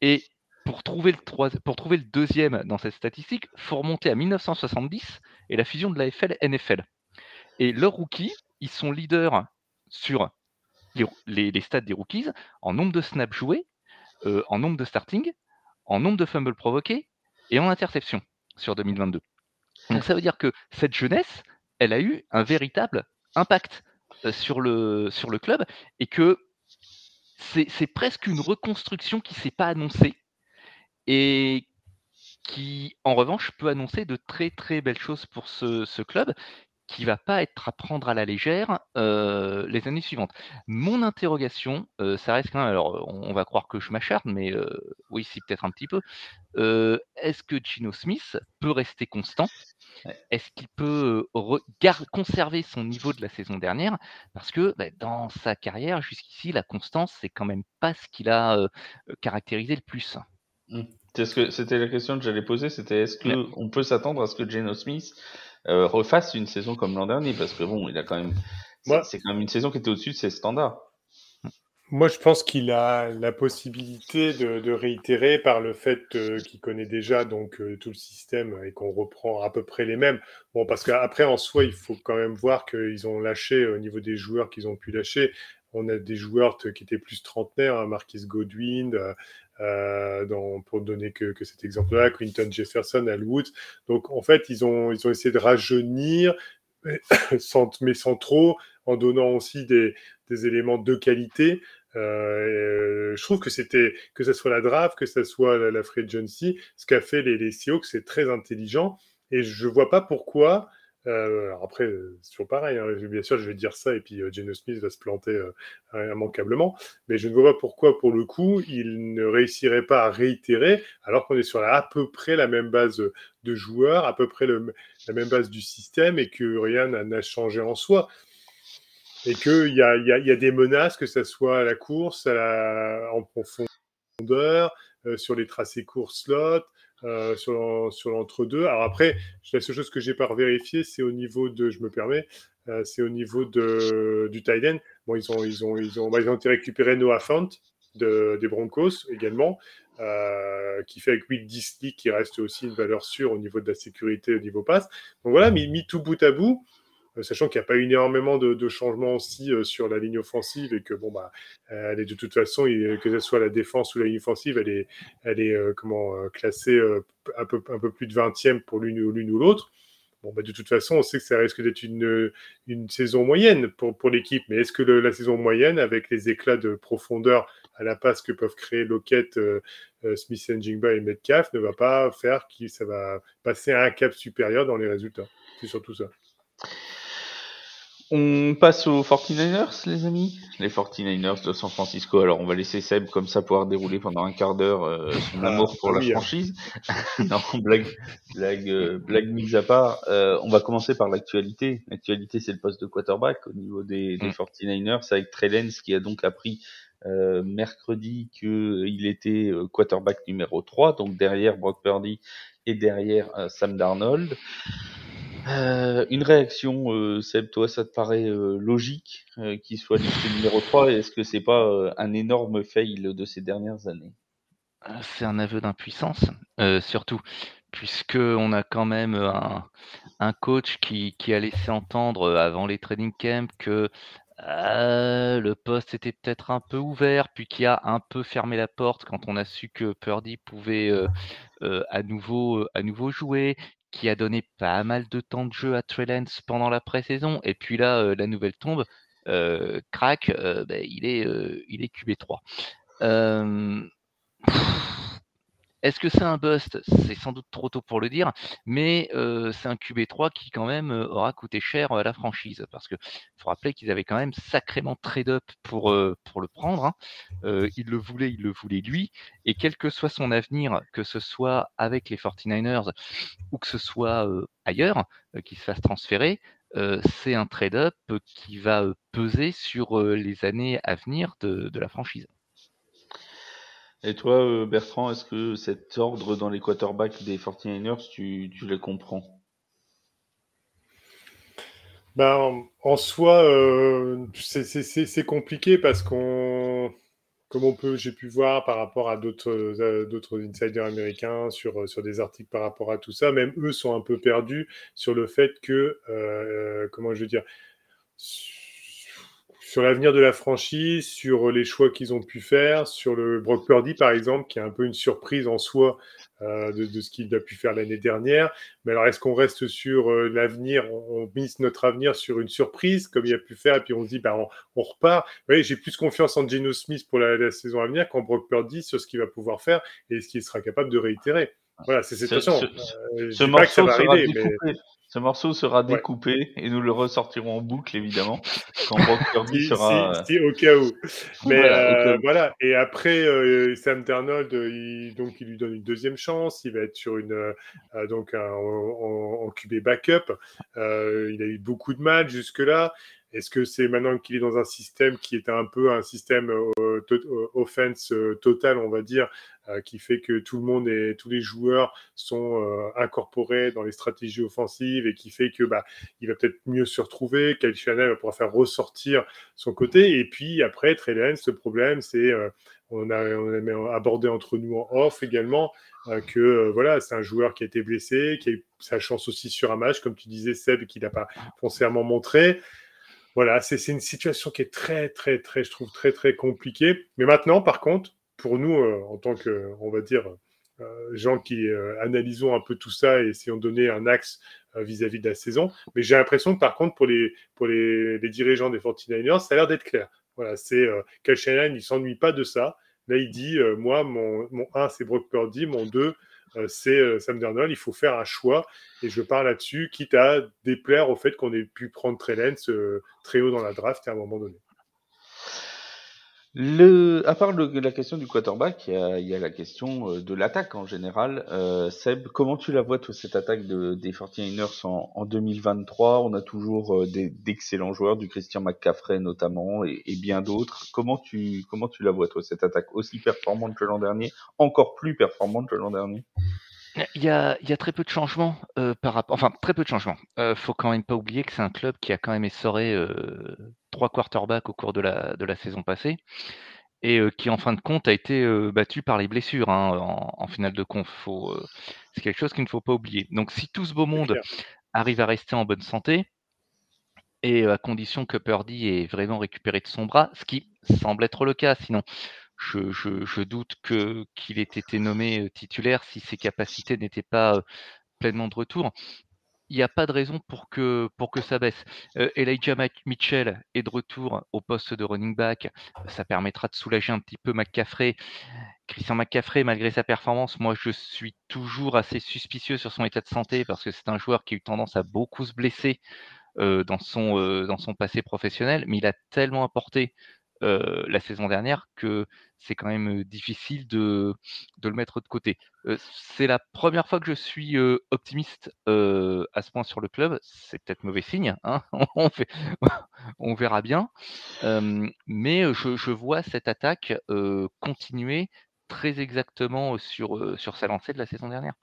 Et pour trouver, le deuxième dans cette statistique, il faut remonter à 1970 et la fusion de la FL-NFL. Et leurs rookies, ils sont leaders sur les, les, stats des rookies en nombre de snaps joués, euh, en nombre de starting, en nombre de fumbles provoqués et en interception sur 2022. Donc ça veut dire que cette jeunesse, elle a eu un véritable impact euh, sur le, sur le club et que c'est presque une reconstruction qui ne s'est pas annoncée et qui, en revanche, peut annoncer de très très belles choses pour ce, ce club qui va pas être à prendre à la légère euh, les années suivantes. Mon interrogation, euh, ça reste quand même, alors on, va croire que je m'acharne, mais euh, oui, si peut-être un petit peu. Est-ce que Gino Smith peut rester constant? Est-ce qu'il peut conserver son niveau de la saison dernière? Parce que bah, dans sa carrière, jusqu'ici, la constance, c'est quand même pas ce qu'il a caractérisé le plus. Mmh. C'était la question que j'allais poser, c'était est-ce qu'on peut s'attendre à ce que Geno Smith euh, refasse une saison comme l'an dernier parce que bon, il a quand même, c'est quand même une saison qui était au-dessus de ses standards. Moi, je pense qu'il a la possibilité de, réitérer par le fait euh, qu'il connaît déjà donc euh, tout le système et qu'on reprend à peu près les mêmes. Bon, parce qu'après, en soi, il faut quand même voir qu'ils ont lâché au niveau des joueurs qu'ils ont pu lâcher. On a des joueurs qui étaient plus trentenaires, hein, Marquis Godwin, euh, dans, pour donner que, cet exemple-là, Quinton Jefferson, Al Woods. Donc en fait, ils ont, ils ont essayé de rajeunir, mais sans, trop, en donnant aussi des, des éléments de qualité. Euh, je trouve que c'était que ce soit la draft, que ce soit la, la free agency, ce qu'a fait les, les Seahawks, c'est très intelligent. Et je vois pas pourquoi euh, après, c'est toujours pareil. Hein. Bien sûr, je vais dire ça et puis euh, Smith va se planter euh, immanquablement. Mais je ne vois pas pourquoi, pour le coup, il ne réussirait pas à réitérer alors qu'on est sur à peu près la même base de joueurs, à peu près la même base du système et que rien n'a changé en soi. Et qu'il y a, y, des menaces, que ce soit à la course, en profondeur, sur les tracés courts slot, euh, sur l'entre-deux. Alors après, la seule chose que j'ai pas vérifié, c'est au niveau de, je me permets, euh, c'est au niveau de, du tight end. Bon, ils ont, ils ont, ils ont, bah, ils ont été récupérer Noah Fant de, des Broncos également, euh, qui fait avec Will Disley qui reste aussi une valeur sûre au niveau de la sécurité, au niveau passe. Donc voilà, mis, tout bout à bout, sachant qu'il n'y a pas eu énormément de, changements aussi euh, sur la ligne offensive et que bon bah elle est de toute façon que ce soit la défense ou la ligne offensive elle est euh, comment classée un peu plus de 20e pour l'une ou l'autre. Bon bah de toute façon on sait que ça risque d'être une saison moyenne pour l'équipe. Mais est-ce que la saison moyenne avec les éclats de profondeur à la passe que peuvent créer Lockett Smith Jingba et Metcalf ne va pas faire que ça va passer à un cap supérieur dans les résultats. C'est surtout ça on passe aux 49ers, les amis? Les 49ers de San Francisco. Alors, on va laisser Seb comme ça pouvoir dérouler pendant un quart d'heure euh, son ah, amour pour la hein. franchise. non, blague, blague, euh, blague mise à part. Euh, on va commencer par l'actualité. L'actualité, c'est le poste de quarterback au niveau des, des 49ers mm. avec Trellens qui a donc appris euh, mercredi qu'il était quarterback numéro 3, donc derrière Brock Purdy et derrière Sam Darnold. Euh, une réaction, euh, Seb, toi, ça te paraît euh, logique qu'il soit le numéro 3 Est-ce que c'est pas un énorme fail de ces dernières années? C'est un aveu d'impuissance, surtout, puisqu'on a quand même un, coach qui, qui, a laissé entendre avant les training camps que le poste était peut-être un peu ouvert, puis qui a un peu fermé la porte quand on a su que Purdy pouvait à, nouveau, à nouveau jouer, qui a donné pas mal de temps de jeu à Trey pendant la pré-saison. Et puis là, euh, la nouvelle tombe, euh, euh, bah, il est, il est QB3. Est-ce que c'est un bust? C'est sans doute trop tôt pour le dire, mais c'est un QB3 qui quand même aura coûté cher à la franchise, parce qu'il faut rappeler qu'ils avaient quand même sacrément trade-up pour, pour le prendre. Hein. il le voulait, il le voulait lui, et quel que soit son avenir, que ce soit avec les 49ers ou que ce soit ailleurs, qu'il se fasse transférer, c'est un trade-up qui va peser sur les années à venir de la franchise. Et toi, euh, Bertrand, est-ce que cet ordre dans les quarterbacks des 49ers, tu, tu les comprends? Ben, En soi, euh, c'est compliqué parce qu'on, comme on peut, j'ai pu voir par rapport à d'autres euh, insiders américains sur, sur des articles par rapport à tout ça, même eux sont un peu perdus sur le fait que, comment je veux dire, l'avenir de la franchise, sur les choix qu'ils ont pu faire, sur le Brock Purdy par exemple, qui est un peu une surprise en soi euh, de, ce qu'il a pu faire l'année dernière. Mais alors, est-ce qu'on reste sur euh, l'avenir, on, mise notre avenir sur une surprise comme il a pu faire, et puis on se dit, bah, on, repart. Vous j'ai plus confiance en Geno Smith pour la, saison à venir qu'en Brock Purdy sur ce qu'il va pouvoir faire et ce qu'il sera capable de réitérer. Voilà, c'est cette situation. Ce, ce, morceau sera arriver, mais... Ce morceau sera découpé et nous le ressortirons en boucle, évidemment, quand Brock Purdy sera. Si, au cas où. Mais euh, voilà, Et après, euh, Sam Darnold, il, donc, il lui donne une deuxième chance. Il va être sur une, euh, donc un, en, en, QB backup. il a eu beaucoup de mal jusque-là. Est-ce que c'est maintenant qu'il est dans un système qui est un peu un système euh, euh, offense euh, total, on va dire, qui fait que tout le monde et tous les joueurs sont incorporés dans les stratégies offensives et qui fait que bah, il va peut-être mieux se retrouver. Kyle va pouvoir faire ressortir son côté. Et puis après, Trey ce problème, c'est on a, abordé entre nous en off également que voilà, c'est un joueur qui a été blessé, qui a eu sa chance aussi sur un match, comme tu disais, Seb, qui n'a pas foncièrement montré voilà, c'est une situation qui est très, très, très, je trouve très, très compliquée. Mais maintenant, par contre, pour nous, euh, en tant que, on va dire, euh, gens qui euh, analysons un peu tout ça et essayons de donner un axe vis-à-vis de la saison. Mais j'ai l'impression que, par contre, pour les, pour les, dirigeants des 49ers, ça a l'air d'être clair. Voilà, c'est euh, il ne s'ennuie pas de ça. Là, il dit, moi, mon, mon 1, c'est Brock Purdy, mon 2, euh, c'est euh, Sam Darnold. Il faut faire un choix. Et je parle là-dessus, quitte à déplaire au fait qu'on ait pu prendre Trellens euh, très haut dans la draft à un moment donné. Le, à part la question du quarterback, il y a, la question de l'attaque en général. Seb, comment tu la vois, toi, cette attaque de, des 49ers en, en 2023 On a toujours d'excellents joueurs, du Christian McCaffrey notamment, et, et bien d'autres. Comment tu, comment tu la vois, toi, cette attaque aussi performante que l'an dernier, encore plus performante que l'an dernier? Il y, a, il y a, très peu de changements euh, par rapport. Enfin, très peu de changements. Euh, faut quand même pas oublier que c'est un club qui a quand même essoré euh, trois quarterbacks au cours de la, de la saison passée et euh, qui, en fin de compte, a été battu par les blessures hein, en, en, finale de conf. C'est quelque chose qu'il ne faut pas oublier. Donc, si tout ce beau monde arrive à rester en bonne santé, et à condition que Purdy ait vraiment récupéré de son bras, ce qui semble être le cas, sinon je, doute que qu'il ait été nommé titulaire si ses capacités n'étaient pas pleinement de retour. Il n'y a pas de raison pour que, pour que ça baisse. Euh, Elijah Mitchell est de retour au poste de running back. Ça permettra de soulager un petit peu McCaffrey. Christian McCaffrey, malgré sa performance, moi je suis toujours assez suspicieux sur son état de santé parce que c'est un joueur qui a eu tendance à beaucoup se blesser dans, son, dans son passé professionnel, mais il a tellement apporté la saison dernière que c'est quand même difficile de, le mettre de côté. c'est la première fois que je suis optimiste à ce point sur le club. C'est peut-être mauvais signe, hein on, verra bien. mais je, je, vois cette attaque continuer très exactement sur, sur sa lancée de la saison dernière.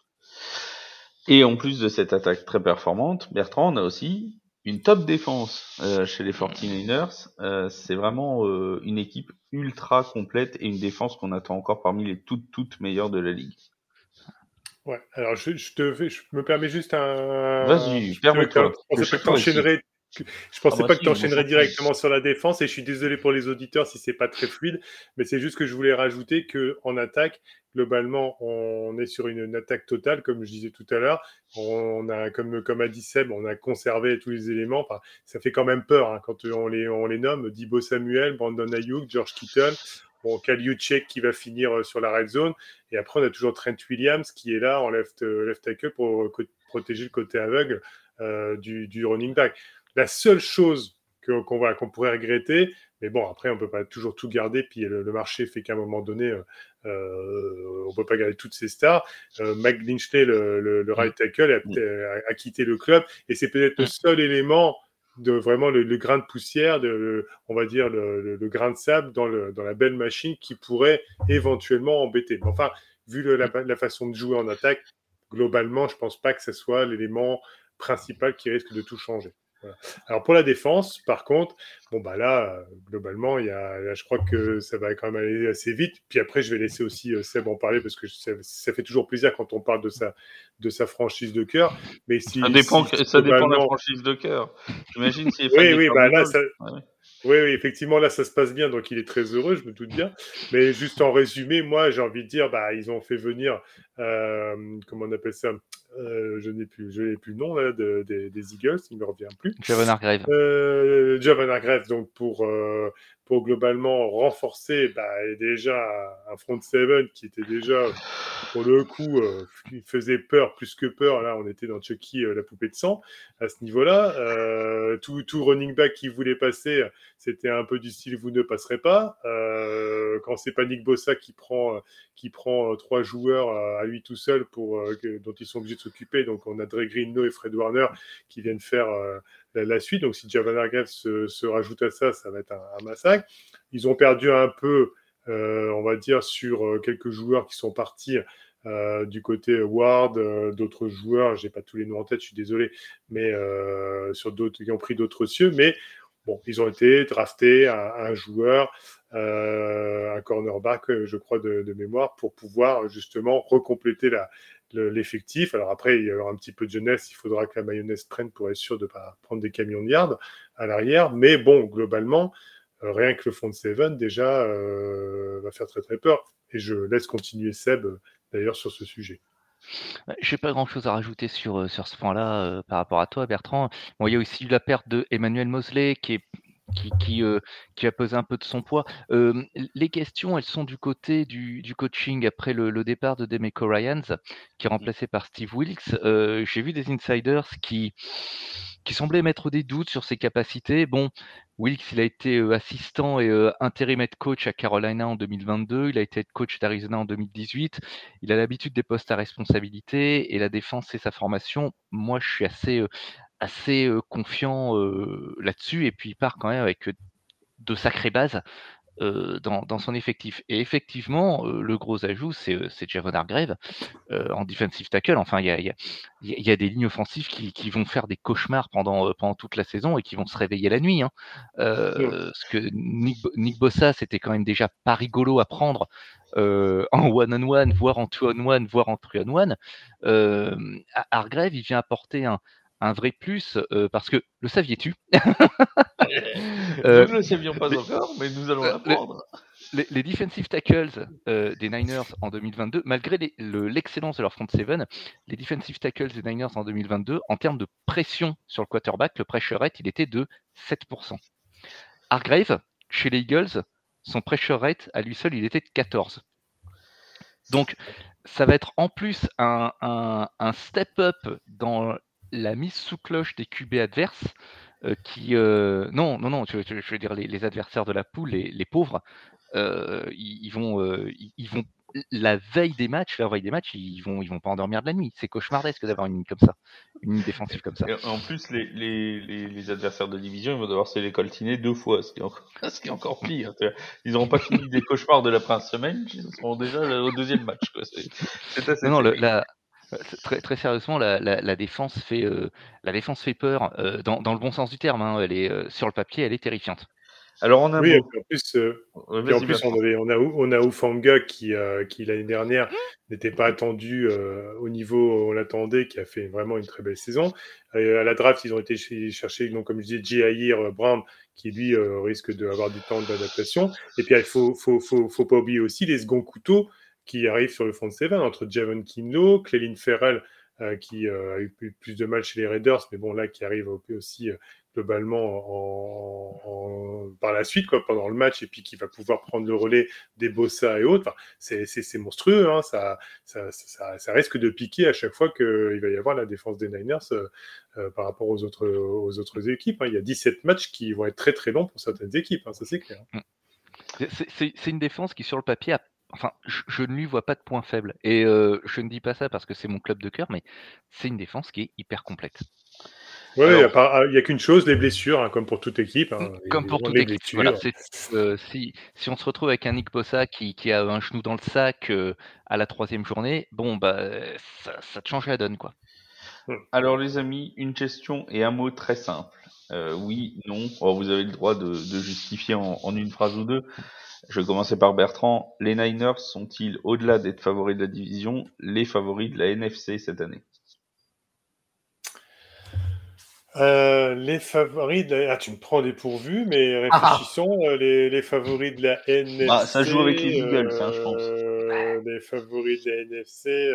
Et en plus de cette attaque très performante, Bertrand, on a aussi une top défense euh, chez les 49ers. Euh, c'est vraiment euh, une équipe ultra complète et une défense qu'on attend encore parmi les toutes, toutes meilleures de la ligue. Ouais, alors je, te fais, je me permets juste un. Vas-y, permets-toi. Je pensais pas que tu enchaînerais directement sur la défense et je suis désolé pour les auditeurs si c'est pas très fluide, mais c'est juste que je voulais rajouter que en attaque, globalement, on est sur une, attaque totale, comme je disais tout à l'heure. On a, comme, comme a dit Seb, on a conservé tous les éléments. Enfin, ça fait quand même peur hein, quand on les, on les nomme Dibo Samuel, Brandon Ayuk, George Kittle. bon, Kaliuchek qui va finir sur la red zone. Et après, on a toujours Trent Williams qui est là en left, left tackle pour protéger le côté aveugle du, du running back. La seule chose qu'on va qu'on pourrait regretter. Mais bon, après, on peut pas toujours tout garder. Puis le, marché fait qu'à un moment donné, euh, euh on peut pas garder toutes ces stars. Euh, Mike le, le, right tackle, a, quitté le club. Et c'est peut-être le seul élément de vraiment le, grain de poussière, de, on va dire le, grain de sable dans, dans la belle machine qui pourrait éventuellement embêter. Mais enfin, vu la, la, façon de jouer en attaque, globalement, je pense pas que ce soit l'élément principal qui risque de tout changer. Alors pour la défense, par contre, bon bah là, globalement, il y a, je crois que ça va quand même aller assez vite. Puis après, je vais laisser aussi euh, Seb en parler parce que ça, fait toujours plaisir quand on parle de sa, de sa franchise de cœur. Mais si, ça dépend, ça dépend de la franchise de cœur. J'imagine si. oui, oui, bah là, ça, oui, oui, effectivement, là, ça se passe bien, donc il est très heureux, je me doute bien. Mais juste en résumé, moi, j'ai envie de dire, bah, ils ont fait venir, euh, comment on appelle ça? Euh, Je n'ai plus, je n'ai plus le nom là, des Eagles, il ne me revient plus. Javon Hargrave. Euh, Javon Hargrave, donc pour, euh, pour globalement renforcer bah, déjà un front seven qui était déjà, pour le coup, euh, faisait peur, plus que peur. Là, on était dans Chucky, la poupée de sang, à ce niveau-là. Tout, tout, running back qui voulait passer, c'était un peu du style vous ne passerez pas. Quand c'est pas Nick Bossa qui prend, qui prend trois joueurs à lui tout seul pour, dont ils sont obligés de donc on a Dre Greenlow et Fred Warner qui viennent faire la, suite. Donc si Javan Hargrave se, rajoute à ça, ça va être un, massacre. Ils ont perdu un peu, euh, on va dire, sur euh, quelques joueurs qui sont partis. Euh, du côté Ward, d'autres joueurs, j'ai pas tous les noms en tête, je suis désolé, mais sur d'autres qui ont pris d'autres cieux, mais bon, ils ont été draftés un, joueur, un cornerback, je crois de, de, mémoire, pour pouvoir justement recompléter la, l'effectif. Alors après, il y aura un petit peu de jeunesse, il faudra que la mayonnaise prenne pour être sûr de ne pas prendre des camions de yard à l'arrière. Mais bon, globalement, euh, rien que le front de Seven, déjà, euh, va faire très très peur. Et je laisse continuer Seb, d'ailleurs, sur ce sujet. Je n'ai pas grand-chose à rajouter sur, euh, sur ce point-là par rapport à toi, Bertrand. Bon, il y a aussi la perte de Emmanuel Mosley, qui est qui, qui, euh, qui, a pesé un peu de son poids. Euh, les questions, elles sont du côté du, du coaching après le, le, départ de Demeco Ryans, qui est mmh. remplacé par Steve Wilkes. Euh, J'ai vu des insiders qui, qui semblaient mettre des doutes sur ses capacités. Bon, Wilkes, il a été euh, assistant et euh, interimate coach à Carolina en 2022. Il a été coach d'Arizona en 2018. Il a l'habitude des postes à responsabilité et la défense, c'est sa formation. Moi, je suis assez, assez confiant là-dessus et puis il part quand même avec de sacrées bases dans, son effectif. Et effectivement, le gros ajout, c'est Javon Hargrave en defensive tackle. Enfin, il y a, y, a, y a, des lignes offensives qui, qui, vont faire des cauchemars pendant, pendant toute la saison et qui vont se réveiller la nuit. Hein. Parce que Nick, Nick Bossa, c'était quand même déjà pas rigolo à prendre en one-on-one, voire en two-on-one, voire en three-on-one. Hargrave, il vient apporter un, un vrai plus euh, parce que le saviez-tu? Euh, Nous ne le savions pas encore, mais nous allons euh, l'apprendre. Les, les, defensive tackles des Niners en 2022, malgré l'excellence de leur front seven, les defensive tackles des Niners en 2022, en termes de pression sur le quarterback, le pressure rate, il était de 7%. Hargrave, chez les Eagles, son pressure rate, à lui seul, il était de 14. Donc, ça va être en plus un, un, un step-up dans la mise sous cloche des QB adverses euh, qui euh, non non non je, veux dire les, adversaires de la poule les, pauvres euh, ils, vont ils, vont la veille des matchs la veille des matchs ils vont ils vont pas endormir de la nuit. C'est cauchemardesque d'avoir une ligne comme ça une ligne défensive comme ça. En plus les, les, adversaires de division ils vont devoir se les coltiner deux fois ce qui est encore, ce qui est encore pire ils n'auront pas fini des cauchemars de la première semaine ils seront déjà au deuxième match c'est assez non, non la, très, très, sérieusement, la, la, la défense fait, euh, la défense fait peur euh, dans, dans, le bon sens du terme. Hein, elle est sur le papier, elle est terrifiante. Alors on a oui, en plus, en plus on, avait, on, a, on a Ufanga qui, qui l'année dernière n'était pas attendu au niveau où on l'attendait, qui a fait vraiment une très belle saison. à la draft, ils ont été chercher, donc, comme je disais, Jair Brown, qui lui risque d'avoir du temps d'adaptation. Et puis il faut, faut, faut, faut, pas oublier aussi les seconds couteaux qui arrive sur le front de Seven entre Javon Kinlo, Cléline Ferrell, euh, qui euh, a eu plus de mal chez les Raiders, mais bon, là, qui arrive aussi euh, globalement en, par la suite, quoi, pendant le match, et puis qui va pouvoir prendre le relais des Bossa et autres. c'est monstrueux, hein, ça, risque de piquer à chaque fois qu'il va y avoir la défense des Niners par rapport aux autres, équipes. Hein. Il y a 17 matchs qui vont être très très longs pour certaines équipes, hein, ça c'est clair. Mm. C'est une défense qui, sur le papier, enfin, je, ne lui vois pas de point faible. Et euh, je ne dis pas ça parce que c'est mon club de cœur, mais c'est une défense qui est hyper complète. Oui, il n'y a, a qu'une chose, les blessures, hein, comme pour toute équipe. Hein. Comme pour toute équipe. Euh, si, si, on se retrouve avec un Nick Bossa qui, qui a un genou dans le sac euh, à la troisième journée, bon, bah, ça, ça, te change la donne. quoi. Hmm. Alors, les amis, une question et un mot très simple. Euh, oui, non. Oh, vous avez le droit de, de justifier en, en, une phrase ou deux. Je vais commencer par Bertrand. Les Niners sont-ils, au-delà d'être favoris de la division, les favoris de la NFC cette année? Euh, les favoris de la... Ah, tu me prends dépourvu, mais ah. réfléchissons. Euh, les, les, favoris de la NFC. Bah, ça joue avec les Eagles, hein, je pense. Euh, les favoris de la NFC,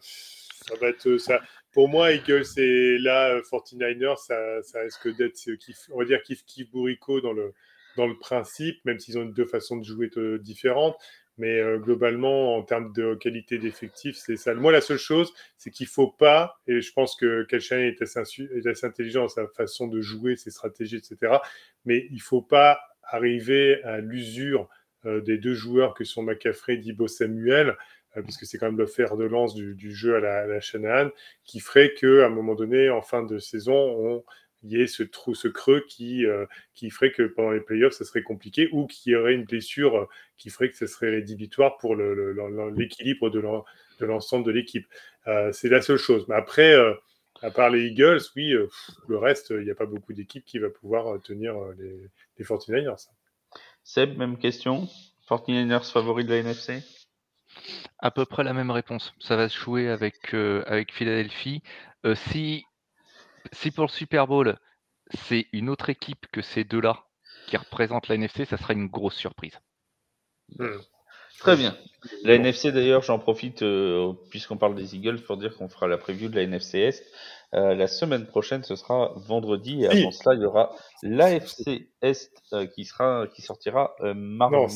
ça va être ça. Pour moi, Eagles et là, 49ers, ça, ça risque d'être, on va dire, kiff kiff bourrico dans le, dans le principe, même s'ils ont deux façons de jouer différentes. Mais euh, globalement, en termes de qualité d'effectif, c'est ça. Moi, la seule chose, c'est qu'il ne faut pas, et je pense que Kelchan est, assez intelligent dans sa façon de jouer, ses stratégies, etc. Mais il ne faut pas arriver à l'usure euh, des deux joueurs que sont McCaffrey et Dibo Samuel, euh, puisque c'est quand même le fer de lance du, jeu à la, à qui ferait qu'à un moment donné, en fin de saison, on y ait ce trou, ce creux qui, euh, qui ferait que pendant les playoffs, ça serait compliqué ou qu'il y aurait une blessure euh, qui ferait que ce serait rédhibitoire pour l'équilibre de l'ensemble de l'équipe. Euh, c'est la seule chose. Mais après, à part les Eagles, oui, le reste, il n'y a pas beaucoup d'équipes qui va pouvoir tenir les, les 49ers. Seb, même question? 49ers favoris de la NFC À peu près la même réponse. Ça va se jouer avec, avec Philadelphie. si si pour le Super Bowl, c'est une autre équipe que ces deux-là qui représentent la NFC, ça sera une grosse surprise. Hmm. Très bien. La NFC d'ailleurs, j'en profite euh, puisqu'on parle des Eagles pour dire qu'on fera la preview de la NFC Est. Euh, la semaine prochaine, ce sera vendredi et avant cela, il y aura l'AFC Est euh, qui sera qui sortira mardi. Non,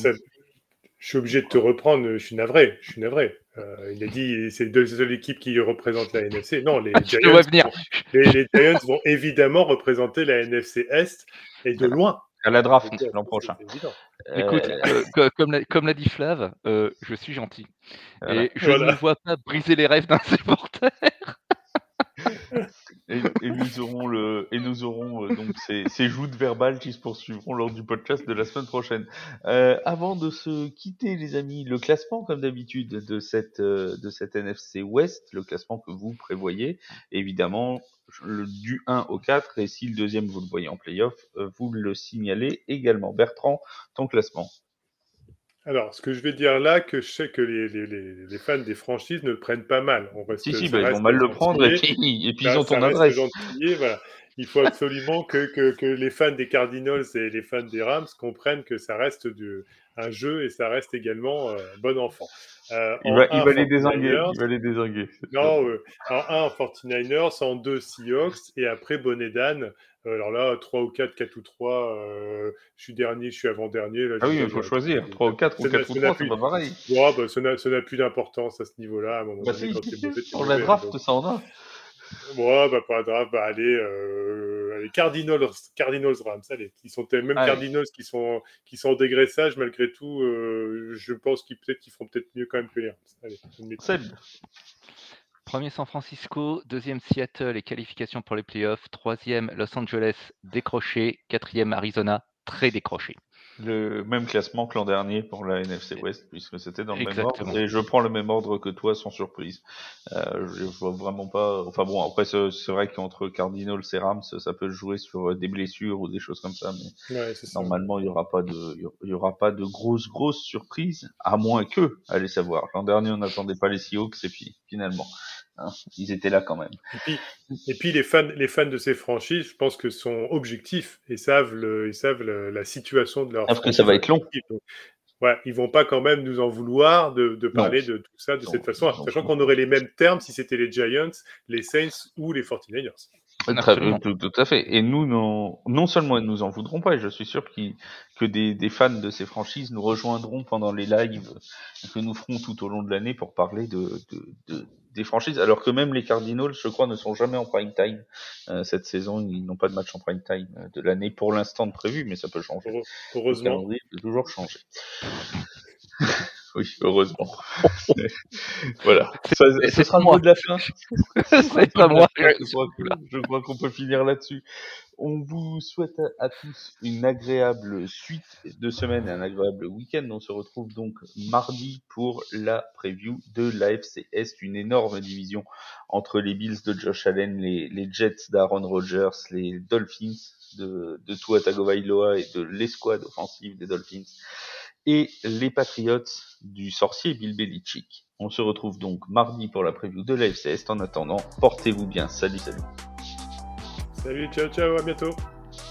je suis obligé de te reprendre. Je suis navré. Je suis navré. Euh, il a dit c'est deux seules équipes qui représentent la NFC. Non, les, Giants, vont, les, Giants vont évidemment représenter la NFC Est et de loin. À la draft l'an prochain. Écoute, euh, comme, comme l'a dit Flav, euh, je suis gentil. Et je ne vois pas briser les rêves d'un supporter et, nous aurons le et nous aurons euh, donc ces, ces joutes verbales qui se poursuivront lors du podcast de la semaine prochaine. Euh, avant de se quitter, les amis, le classement comme d'habitude de cette euh, de cette NFC West, le classement que vous prévoyez, évidemment du 1 au 4 et si le deuxième vous le voyez en playoff, euh, vous le signalez également. Bertrand, ton classement. Alors, ce que je vais dire là, que je sais que les, les, les, fans des franchises ne le prennent pas mal. On reste, si, si, bah, ils vont mal le prendre et puis, et puis ils ont ton adresse. voilà. Il faut absolument que, que, que, les fans des Cardinals et les fans des Rams comprennent que ça reste du, un jeu et ça reste également euh, bon enfant. Euh, il, va, il, va les désinguer, il va les désinguer. Non, euh, en 1 49ers, en 2 Seahawks et après Bonedan euh, alors là, 3 ou 4, 4 ou 3, euh, je suis dernier, je suis avant-dernier. Ah oui, il faut choisir, 3 ou 4 ou 4 ou 3, c'est pas pareil. Ouais, bah, ça n'a plus d'importance à ce niveau-là. bah donné, si, pour la draft, ça en a. Ouais, bah, pour la draft, bah, allez, euh, allez Cardinals, Cardinals Rams, allez. Ils sont même Cardinals qui sont, qui sont en dégraissage, malgré tout, euh, je pense qu'ils peut-être qu'ils feront peut-être mieux quand même que les Rams. Allez, Seb. Premier San Francisco, deuxième Seattle et qualification pour les playoffs, troisième Los Angeles décroché, quatrième Arizona très décroché. Le même classement que l'an dernier pour la NFC West, puisque c'était dans le même ordre. Et je prends le même ordre que toi, sans surprise. Euh, je vois vraiment pas. Enfin bon, après c'est vrai qu'entre Cardinals et Rams, ça peut jouer sur des blessures ou des choses comme ça, mais normalement il y aura pas de, il y aura pas de grosses grosses surprises, à moins que, allez savoir. L'an dernier on n'attendait pas les Seahawks et puis finalement. Hein, ils étaient là quand même. Et puis, les, fans, les fans de ces franchises, je pense que sont objectifs et savent, le, ils savent la situation de leur. Parce que ça va être long. ouais, ils vont pas quand même nous en vouloir de, de parler de tout ça de cette façon, sachant qu'on aurait les mêmes termes si c'était les Giants, les Saints ou les 49ers. tout, à fait. Et nous, non, non seulement ils nous en voudront pas, et je suis sûr que des, des, fans de ces franchises nous rejoindront pendant les lives que nous ferons tout au long de l'année pour parler de, de, des franchises, alors que même les Cardinals, je crois, ne sont jamais en prime time euh, cette saison. Ils n'ont pas de match en prime time euh, de l'année pour l'instant de prévu, mais ça peut changer. Heureusement. Le peut toujours changer. Oui, heureusement. voilà. ce sera le mot de la fin. C'est pas moi. Je crois qu'on peut finir là-dessus. On vous souhaite à tous une agréable suite de semaine et un agréable week-end. On se retrouve donc mardi pour la preview de l'AFC Est, une énorme division entre les Bills de Josh Allen, les, les Jets d'Aaron Rodgers, les Dolphins de, de Tua Tagovailoa et de l'escouade offensive des Dolphins et les Patriots du sorcier Bill Belichick. On se retrouve donc mardi pour la preview de la FCS. En attendant, portez-vous bien. Salut, salut. Salut, ciao, ciao, à bientôt.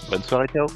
Bonne soirée, ciao.